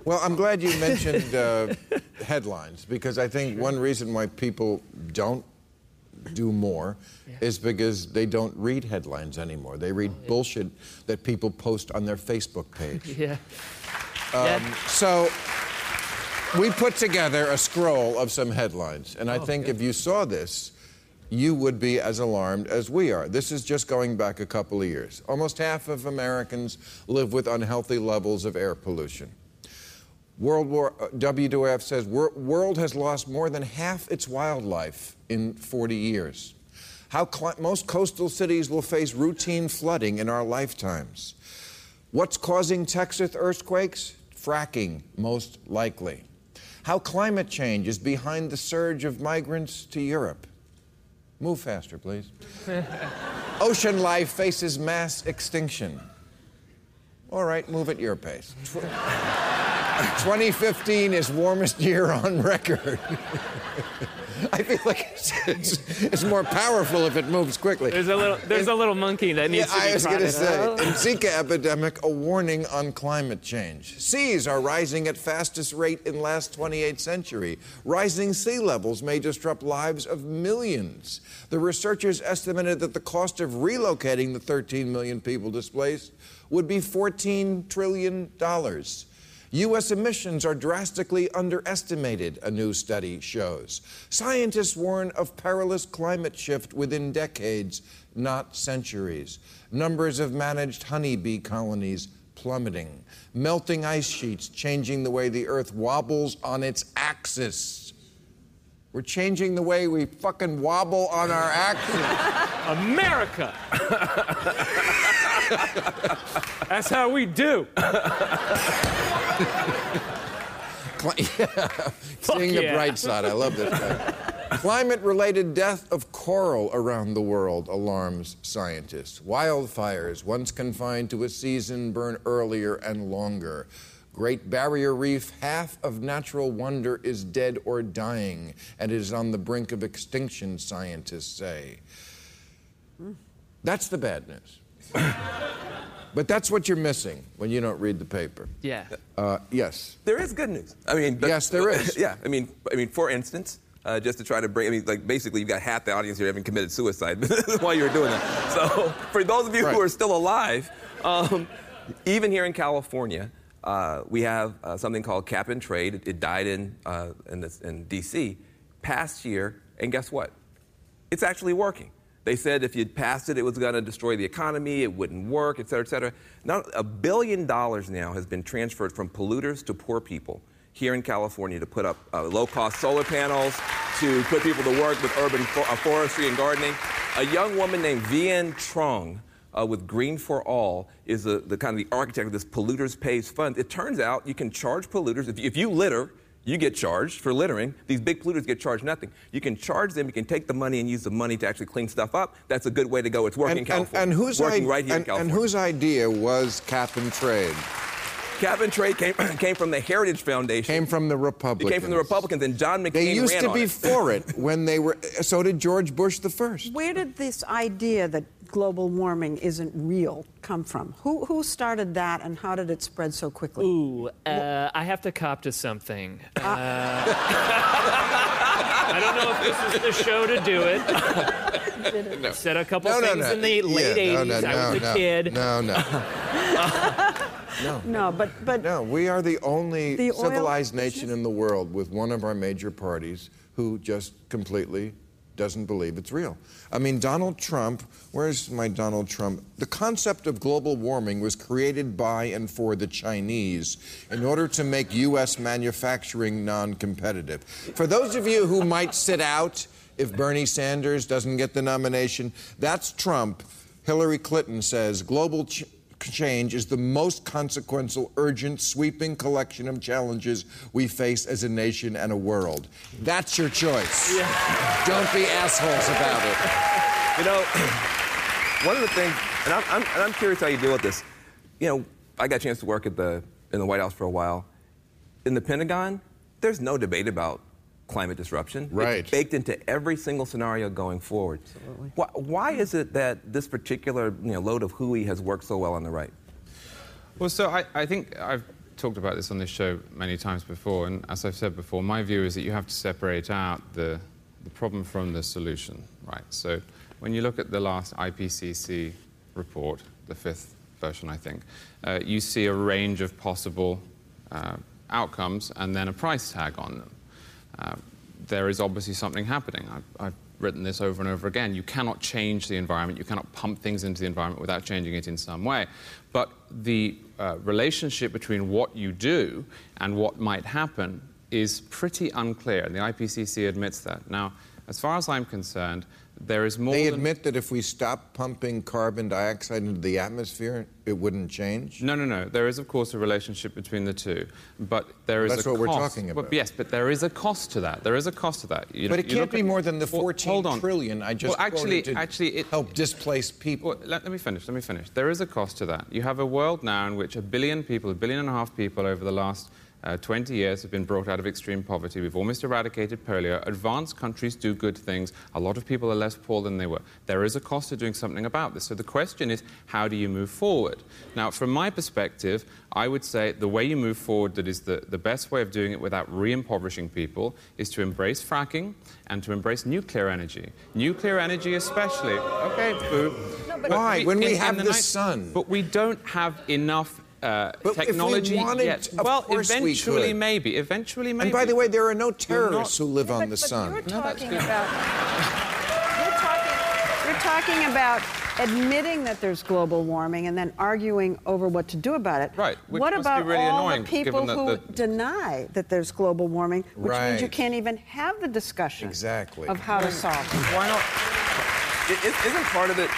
well, I'm glad you mentioned uh, headlines because I think one reason why people don't do more is because they don't read headlines anymore. They read bullshit that people post on their Facebook page. yeah. Um, so we put together a scroll of some headlines, and Oh, I think if you saw this, you would be as alarmed as we are. This is just going back a couple of years. Almost half of Americans live with unhealthy levels of air pollution. World War uh, WWF says wor- world has lost more than half its wildlife in 40 years. How most coastal cities will face routine flooding in our lifetimes. What's causing Texas earthquakes? Fracking, most likely. How climate change is behind the surge of migrants to Europe. Move faster, please. Ocean life faces mass extinction. All right, move at your pace. Tw- 2015 is warmest year on record. I feel like it's, it's, it's more powerful if it moves quickly. There's a little, there's a little monkey that needs Yeah, to be I was going to say, in Zika epidemic, a warning on climate change. Seas are rising at fastest rate in last 28th century. Rising sea levels may disrupt lives of millions. The researchers estimated that the cost of relocating the 13 million people displaced would be 14 trillion dollars. U.S. emissions are drastically underestimated, a new study shows. Scientists warn of perilous climate shift within decades, not centuries. Numbers of managed honeybee colonies plummeting. Melting ice sheets changing the way the Earth wobbles on its axis. We're changing the way we fucking wobble on our axis. America. That's how we do. Cli- yeah. Seeing the bright side. I love this guy. Climate related death of coral around the world alarms scientists. Wildfires, once confined to a season, burn earlier and longer. Great Barrier Reef, half of natural wonder is dead or dying and is on the brink of extinction, scientists say. Mm. That's the bad news. but that's what you're missing when you don't read the paper. Yeah. Uh, yes. There is good news. I mean, but- Yes, there is. yeah, I mean, I mean, for instance, uh, just to try to bring, I mean, like basically, you've got half the audience here having committed suicide while you were doing that. So, for those of you Right. who are still alive, um, even here in California, uh, we have uh, something called cap and trade. It, it died in uh, in, this, in D.C. past year, and guess what? It's actually working. They said if you'd passed it, it was going to destroy the economy, it wouldn't work, et cetera, et cetera. Now, a billion dollars now has been transferred from polluters to poor people here in California to put up uh, low cost solar panels, to put people to work with urban fo- uh, forestry and gardening. A young woman named Vien Truong uh, with Green for All is the, the kind of the architect of this polluters pays fund. It turns out you can charge polluters if, if you litter. You get charged for littering. These big polluters get charged nothing. You can charge them. You can take the money and use the money to actually clean stuff up. That's a good way to go. It's working in And, and, California. and whose working i- right here in and, California. and whose idea was cap and trade? Cap and trade came, came from the Heritage Foundation. Came from the It Republicans. came from the Republicans, and John McCain They used ran to on be it. for it when they were. So did George Bush the first. Where did this idea that global warming isn't real come from? Who, who started that and how did it spread so quickly? Ooh, uh, I have to cop to something. Uh, I don't know if this is the show to do it. Said a couple No, no, things no. in the late Yeah, no, 80s. no, I was no, a kid. No, no. no. No, but but No, we are the only The oil civilized nation in the world with one of our major parties who just completely doesn't believe it's real. I mean, Donald Trump, where's my Donald Trump? The concept of global warming was created by and for the Chinese in order to make U.S. manufacturing non competitive. For those of you who might sit out if Bernie Sanders doesn't get the nomination, that's Trump. Hillary Clinton says global ch- change is the most consequential, urgent, sweeping collection of challenges we face as a nation and a world. That's your choice. Don't be assholes about it. You know, one of the things, and I'm, I'm, and I'm curious how you deal with this. You know, I got a chance to work at the, in the White House for a while. In the Pentagon, there's no debate about climate disruption. Right. It's baked into every single scenario going forward. Absolutely. Why, why is it that this particular you know, load of hooey has worked so well on the right? Well, so I, I think I've talked about this on this show many times before, and as I've said before, my view is that you have to separate out the, the problem from the solution, right? So when you look at the last IPCC report, the fifth version, I think, uh, you see a range of possible uh, outcomes and then a price tag on them. Uh, there is obviously something happening. I've, I've written this over and over again. You cannot change the environment. You cannot pump things into the environment without changing it in some way. But the uh, relationship between what you do and what might happen is pretty unclear, and the IPCC admits that. Now, as far as I'm concerned, there is more. They than- admit that if we stop pumping carbon dioxide into the atmosphere, it wouldn't change. No, no, no. There is, of course, a relationship between the two, but there is That's a what we're cost. talking But about. yes, but there is a cost to that. There is a cost to that. You But know- it can't be at- more than the Well, 14 hold on. trillion I just well, actually, to actually, it, help displace people. well, let, let me finish. Let me finish. There is a cost to that. You have a world now in which a billion people, a billion and a half people over the last uh, 20 years have been brought out of extreme poverty. We've almost eradicated polio. Advanced countries do good things. A lot of people are less poor than they were. There is a cost to doing something about this. So the question is, how do you move forward? Now, from my perspective, I would say the way you move forward that is the, the best way of doing it without re-impoverishing people is to embrace fracking and to embrace nuclear energy. Nuclear energy especially. Okay, boo. But Why? When we in- in have the night- sun. But we don't have enough uh, But if we technology wanted yet. of well, course we eventually, could. maybe. Eventually, maybe. And by the way, there are no not- terrorists who live on but, the but sun. You're No, that's talking good. about. You're talking, you're talking about admitting that there's global warming and then arguing over what to do about it. Right, which what must be about really all annoying, the people who the- deny that there's global warming, which means you can't even have the discussion Exactly. of how to solve it? Why not? It, it, isn't part of it?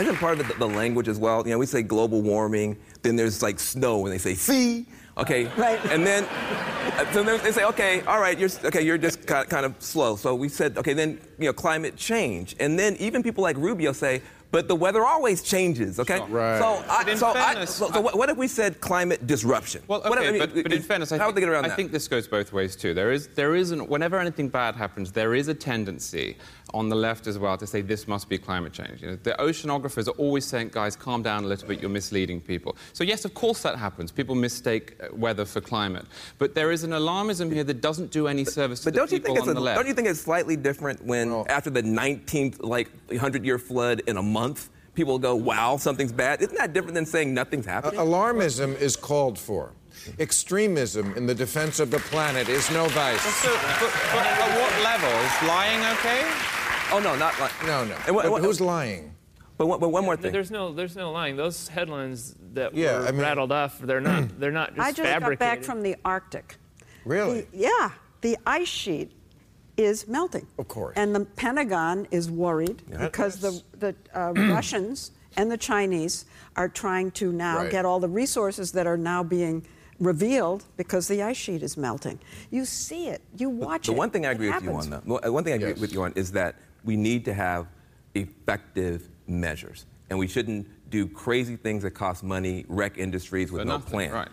Isn't part of it the, the language as well? You know, we say global warming, then there's like snow, and they say see, okay, Right. and then uh, so then they say okay, all right, you're okay, you're just kind kind of slow. So we said okay, then you know climate change, and then even people like Rubio say, but the weather always changes. Okay. Right. So, I, But in so, I, so, so what, what if we said climate disruption? Well, okay, What if- I mean, but, but in is- fairness, I how think, would they get around that? I that? think this goes both ways too. There is, there is, an, whenever anything bad happens, there is a tendency on the left as well to say this must be climate change. You know, the oceanographers are always saying, guys, calm down a little bit, you're misleading people. So yes, of course that happens. People mistake uh, weather for climate, but there is an alarmism here that doesn't do any service to But the don't you people think it's on a, the left. don't you think it's slightly different when Well- after the 19th like 100 year flood in a month, people go, "Wow, something's bad." Isn't that different than saying nothing's happening? Alarmism is called for. Extremism in the defense of the planet is no vice. So, but, but at what level? Is lying okay? Oh no, not like No, no. And what- But what- who's lying? But one, but one more thing. There's no, there's no lying. Those headlines that Yeah, were I mean- rattled off, they're not, they're not just I just got back from the Arctic. Really? The- yeah, the ice sheet is melting. Of course. And the Pentagon is worried Yeah. because the, the uh, Russians and the Chinese are trying to now Right. get all the resources that are now being revealed because the ice sheet is melting. You see it, you watch the it. one thing I it agree with you on, though, one thing I agree Yes. with you on is that we need to have effective measures, and we shouldn't do crazy things that cost money, wreck industries with For no nothing, plan. right.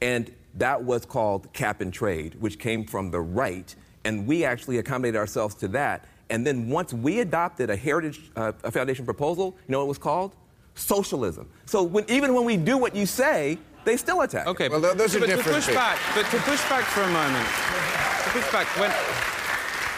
And that was called cap and trade, which came from the right, and we actually accommodated ourselves to that. And then once we adopted a Heritage uh, a Foundation proposal, you know what it was called? Socialism. So when, even when we do what you say, they still attack. it. Okay, Well, tho- those are but to push things. back, but to push back for a moment, to push back when.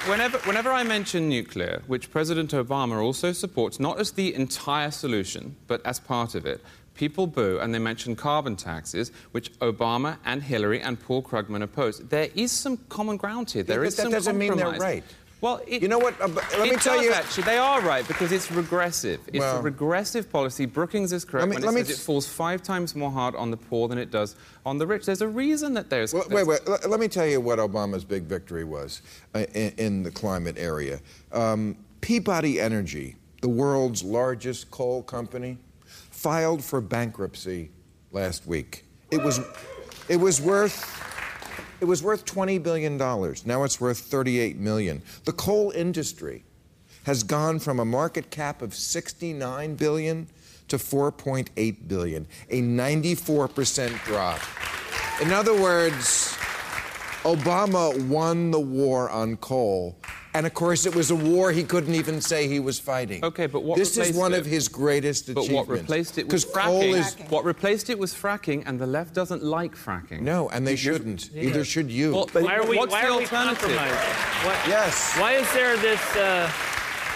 Whenever, whenever I mention nuclear, which President Obama also supports, not as the entire solution, but as part of it, people boo and they mention carbon taxes, which Obama and Hillary and Paul Krugman oppose. There is some common ground here. There but is that some doesn't mean they're right. Well, it, You know what, uh, let me tell does you- Actually, they are right because it's regressive. It's Well- a regressive policy. Brookings is correct Let me- when it says it falls five times more hard on the poor than it does on the rich. There's a reason that there's. Well, wait, wait. Let, let me tell you what Obama's big victory was uh, in, in the climate area. Um, Peabody Energy, the world's largest coal company, filed for bankruptcy last week. It was, it was worth. It was worth $20 billion. Now it's worth 38 million. The coal industry has gone from a market cap of 69 billion to 4.8 billion, a 94% drop. In other words, Obama won the war on coal. And of course, it was a war he couldn't even say he was fighting. Okay, but what This is one it? of his greatest But achievements. what replaced it was Because coal fracking. is What replaced it was fracking, and the left doesn't like fracking. no, and they shouldn't. Either should you. Well, but Why are we, what's why the are alternative? compromising? What, yes. Why is there this? Uh,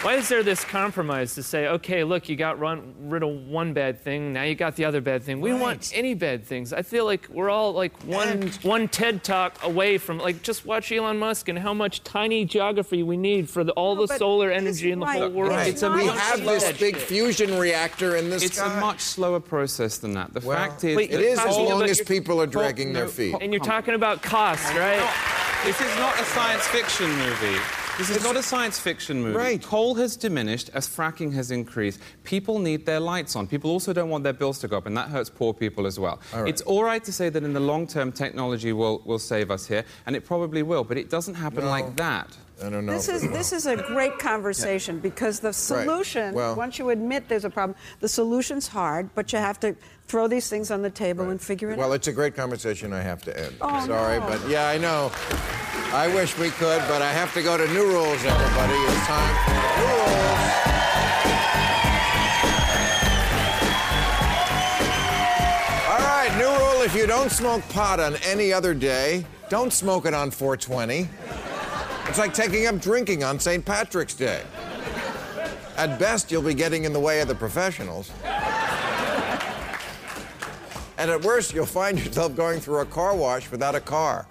why is there this compromise to say, okay, look, you got run, rid of one bad thing, now you got the other bad thing. We don't want any bad things. I feel like we're all like one And- one TED talk away from like just watch Elon Musk and how much tiny geography we need for the, all No, the solar energy in the right. whole world. Right. It's a we much have this big shit. fusion reactor in this. It's sky. a much slower process than that. The Well, fact is, Wait, It is as long as people are dragging no, their feet. And you're talking about cost, right? This is not a science fiction movie. This is not a science fiction movie. Right. Coal has diminished as fracking has increased. People need their lights on. People also don't want their bills to go up, and that hurts poor people as well. All right. It's all right to say that in the long term, technology will, will save us here, and it probably will, but it doesn't happen No. like that. I don't know. This is this is a great conversation because the solution, Well- once you admit there's a problem, the solution's hard, but you have to throw these things on the table and figure it Well, out. Well, it's a great conversation. I have to end. Oh, Sorry, no. but yeah, I know. I wish we could, but I have to go to new rules, everybody. It's time for new rules. All right, new rule if you don't smoke pot on any other day, don't smoke it on 420. It's like taking up drinking on St. Patrick's Day. At best, you'll be getting in the way of the professionals. And at worst, you'll find yourself going through a car wash without a car.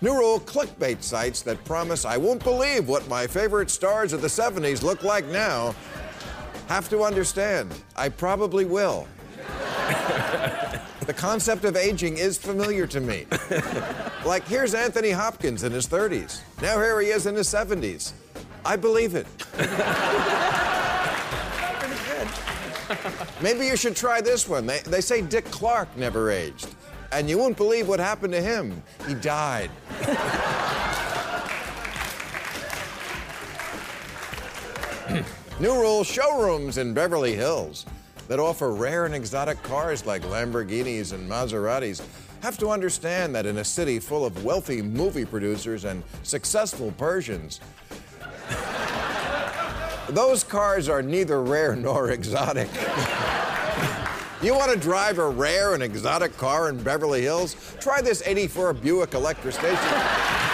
New rule clickbait sites that promise I won't believe what my favorite stars of the 70s look like now have to understand I probably will. The concept of aging is familiar to me. like, here's Anthony Hopkins in his 30s. Now here he is in his 70s. I believe it. Maybe you should try this one. They, they say Dick Clark never aged. And you won't believe what happened to him. He died. New Rule showrooms in Beverly Hills that offer rare and exotic cars like Lamborghinis and Maseratis have to understand that in a city full of wealthy movie producers and successful Persians, those cars are neither rare nor exotic. You want to drive a rare and exotic car in Beverly Hills? Try this 84 Buick Electra station.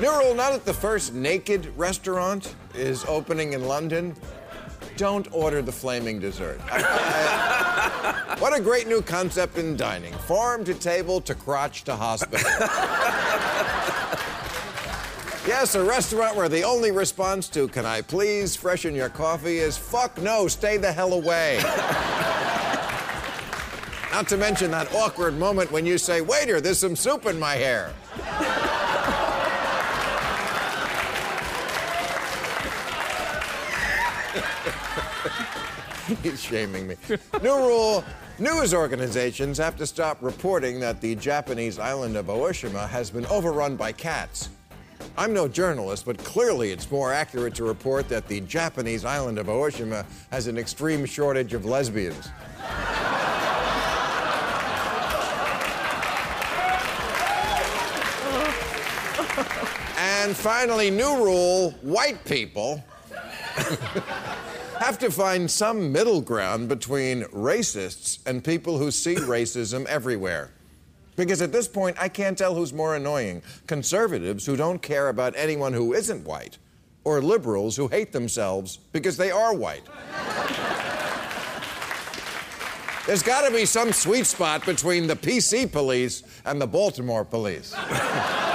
New rule now that the first naked restaurant is opening in London, don't order the flaming dessert. what a great new concept in dining farm to table to crotch to hospital. yes, a restaurant where the only response to, can I please freshen your coffee, is fuck no, stay the hell away. Not to mention that awkward moment when you say, waiter, there's some soup in my hair. He's shaming me. New rule news organizations have to stop reporting that the Japanese island of Aoshima has been overrun by cats. I'm no journalist, but clearly it's more accurate to report that the Japanese island of Aoshima has an extreme shortage of lesbians. and finally, new rule white people have to find some middle ground between racists and people who see racism everywhere. Because at this point, I can't tell who's more annoying conservatives who don't care about anyone who isn't white, or liberals who hate themselves because they are white. There's got to be some sweet spot between the PC police and the Baltimore police.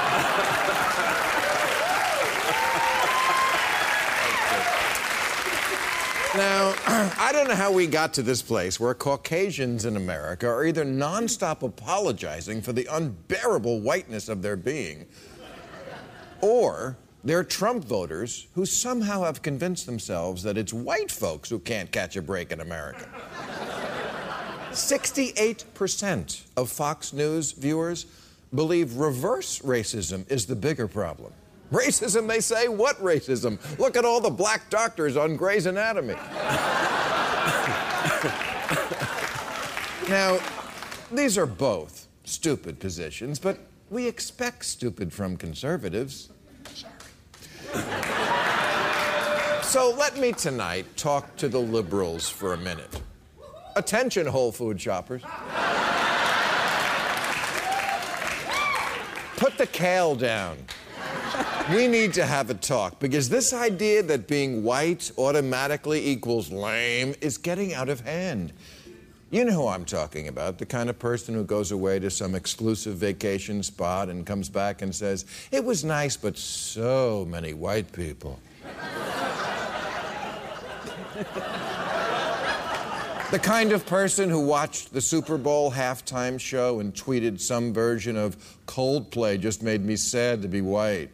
Now, I don't know how we got to this place where Caucasians in America are either nonstop apologizing for the unbearable whiteness of their being, or they're Trump voters who somehow have convinced themselves that it's white folks who can't catch a break in America. 68% of Fox News viewers believe reverse racism is the bigger problem. Racism, they say? What racism? Look at all the black doctors on Grey's Anatomy. now, these are both stupid positions, but we expect stupid from conservatives. So let me tonight talk to the liberals for a minute. Attention, Whole Food shoppers. Put the kale down we need to have a talk because this idea that being white automatically equals lame is getting out of hand. You know who I'm talking about the kind of person who goes away to some exclusive vacation spot and comes back and says, It was nice, but so many white people. the kind of person who watched the Super Bowl halftime show and tweeted some version of Coldplay just made me sad to be white.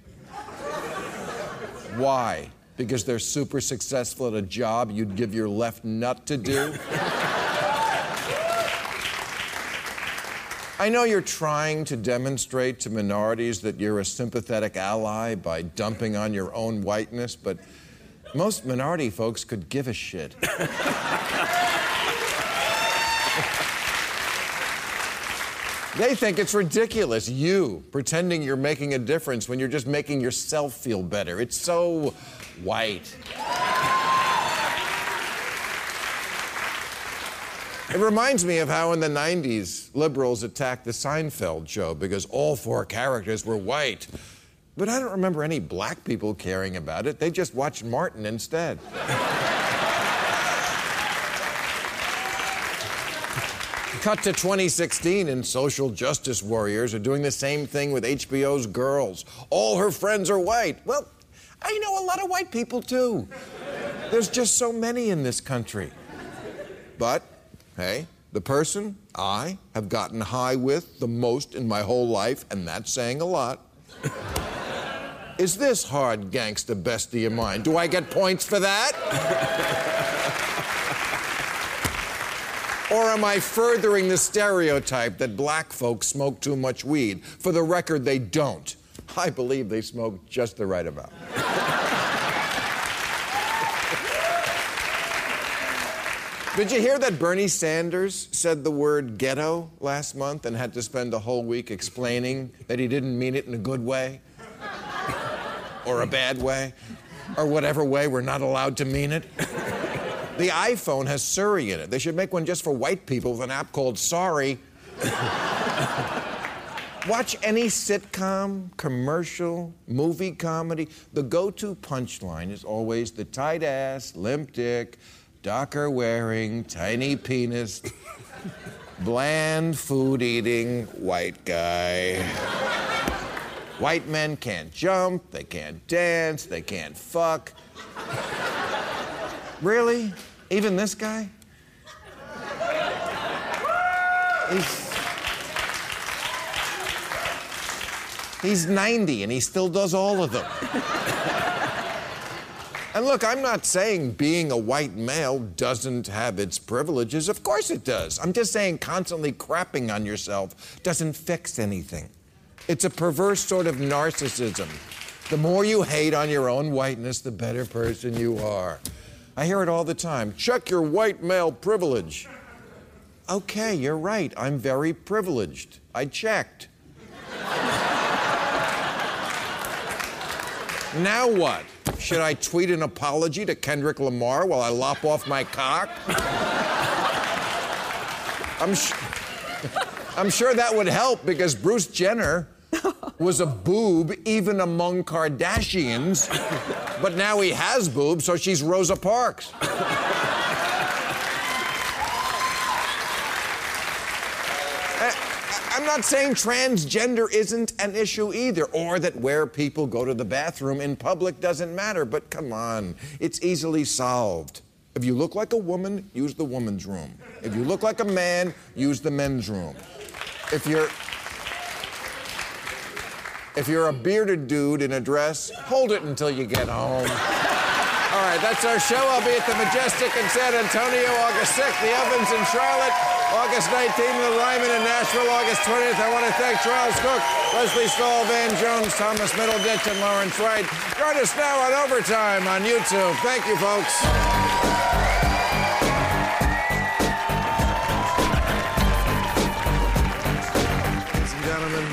Why? Because they're super successful at a job you'd give your left nut to do? I know you're trying to demonstrate to minorities that you're a sympathetic ally by dumping on your own whiteness, but most minority folks could give a shit. They think it's ridiculous, you pretending you're making a difference when you're just making yourself feel better. It's so white. It reminds me of how in the 90s liberals attacked the Seinfeld show because all four characters were white. But I don't remember any black people caring about it. They just watched Martin instead. Cut to 2016, and social justice warriors are doing the same thing with HBO's Girls. All her friends are white. Well, I know a lot of white people too. There's just so many in this country. But, hey, the person I have gotten high with the most in my whole life, and that's saying a lot, is this hard gangster bestie of mine. Do I get points for that? Or am I furthering the stereotype that black folks smoke too much weed? For the record, they don't. I believe they smoke just the right amount. Did you hear that Bernie Sanders said the word ghetto last month and had to spend a whole week explaining that he didn't mean it in a good way? or a bad way? Or whatever way we're not allowed to mean it? the iPhone has Siri in it. They should make one just for white people with an app called Sorry. Watch any sitcom, commercial, movie comedy. The go to punchline is always the tight ass, limp dick, docker wearing, tiny penis, bland food eating white guy. White men can't jump, they can't dance, they can't fuck. Really? Even this guy? He's. He's 90 and he still does all of them. and look, I'm not saying being a white male doesn't have its privileges. Of course it does. I'm just saying constantly crapping on yourself doesn't fix anything. It's a perverse sort of narcissism. The more you hate on your own whiteness, the better person you are. I hear it all the time. Check your white male privilege. Okay, you're right. I'm very privileged. I checked. Now what? Should I tweet an apology to Kendrick Lamar while I lop off my cock? I'm, sh- I'm sure that would help because Bruce Jenner was a boob even among Kardashians, but now he has boobs, so she's Rosa Parks. I'm not saying transgender isn't an issue either, or that where people go to the bathroom in public doesn't matter, but come on, it's easily solved. If you look like a woman, use the woman's room. If you look like a man, use the men's room. If you're if you're a bearded dude in a dress, hold it until you get home. All right, that's our show. I'll be at the Majestic in San Antonio August 6th, the Ovens in Charlotte, August 19th, the Ryman in Nashville, August 20th. I want to thank Charles Cooke, Lesley Stahl, Van Jones, Thomas Middleditch, and Lawrence Wright. Join us now on Overtime on YouTube. Thank you, folks. Ladies and gentlemen,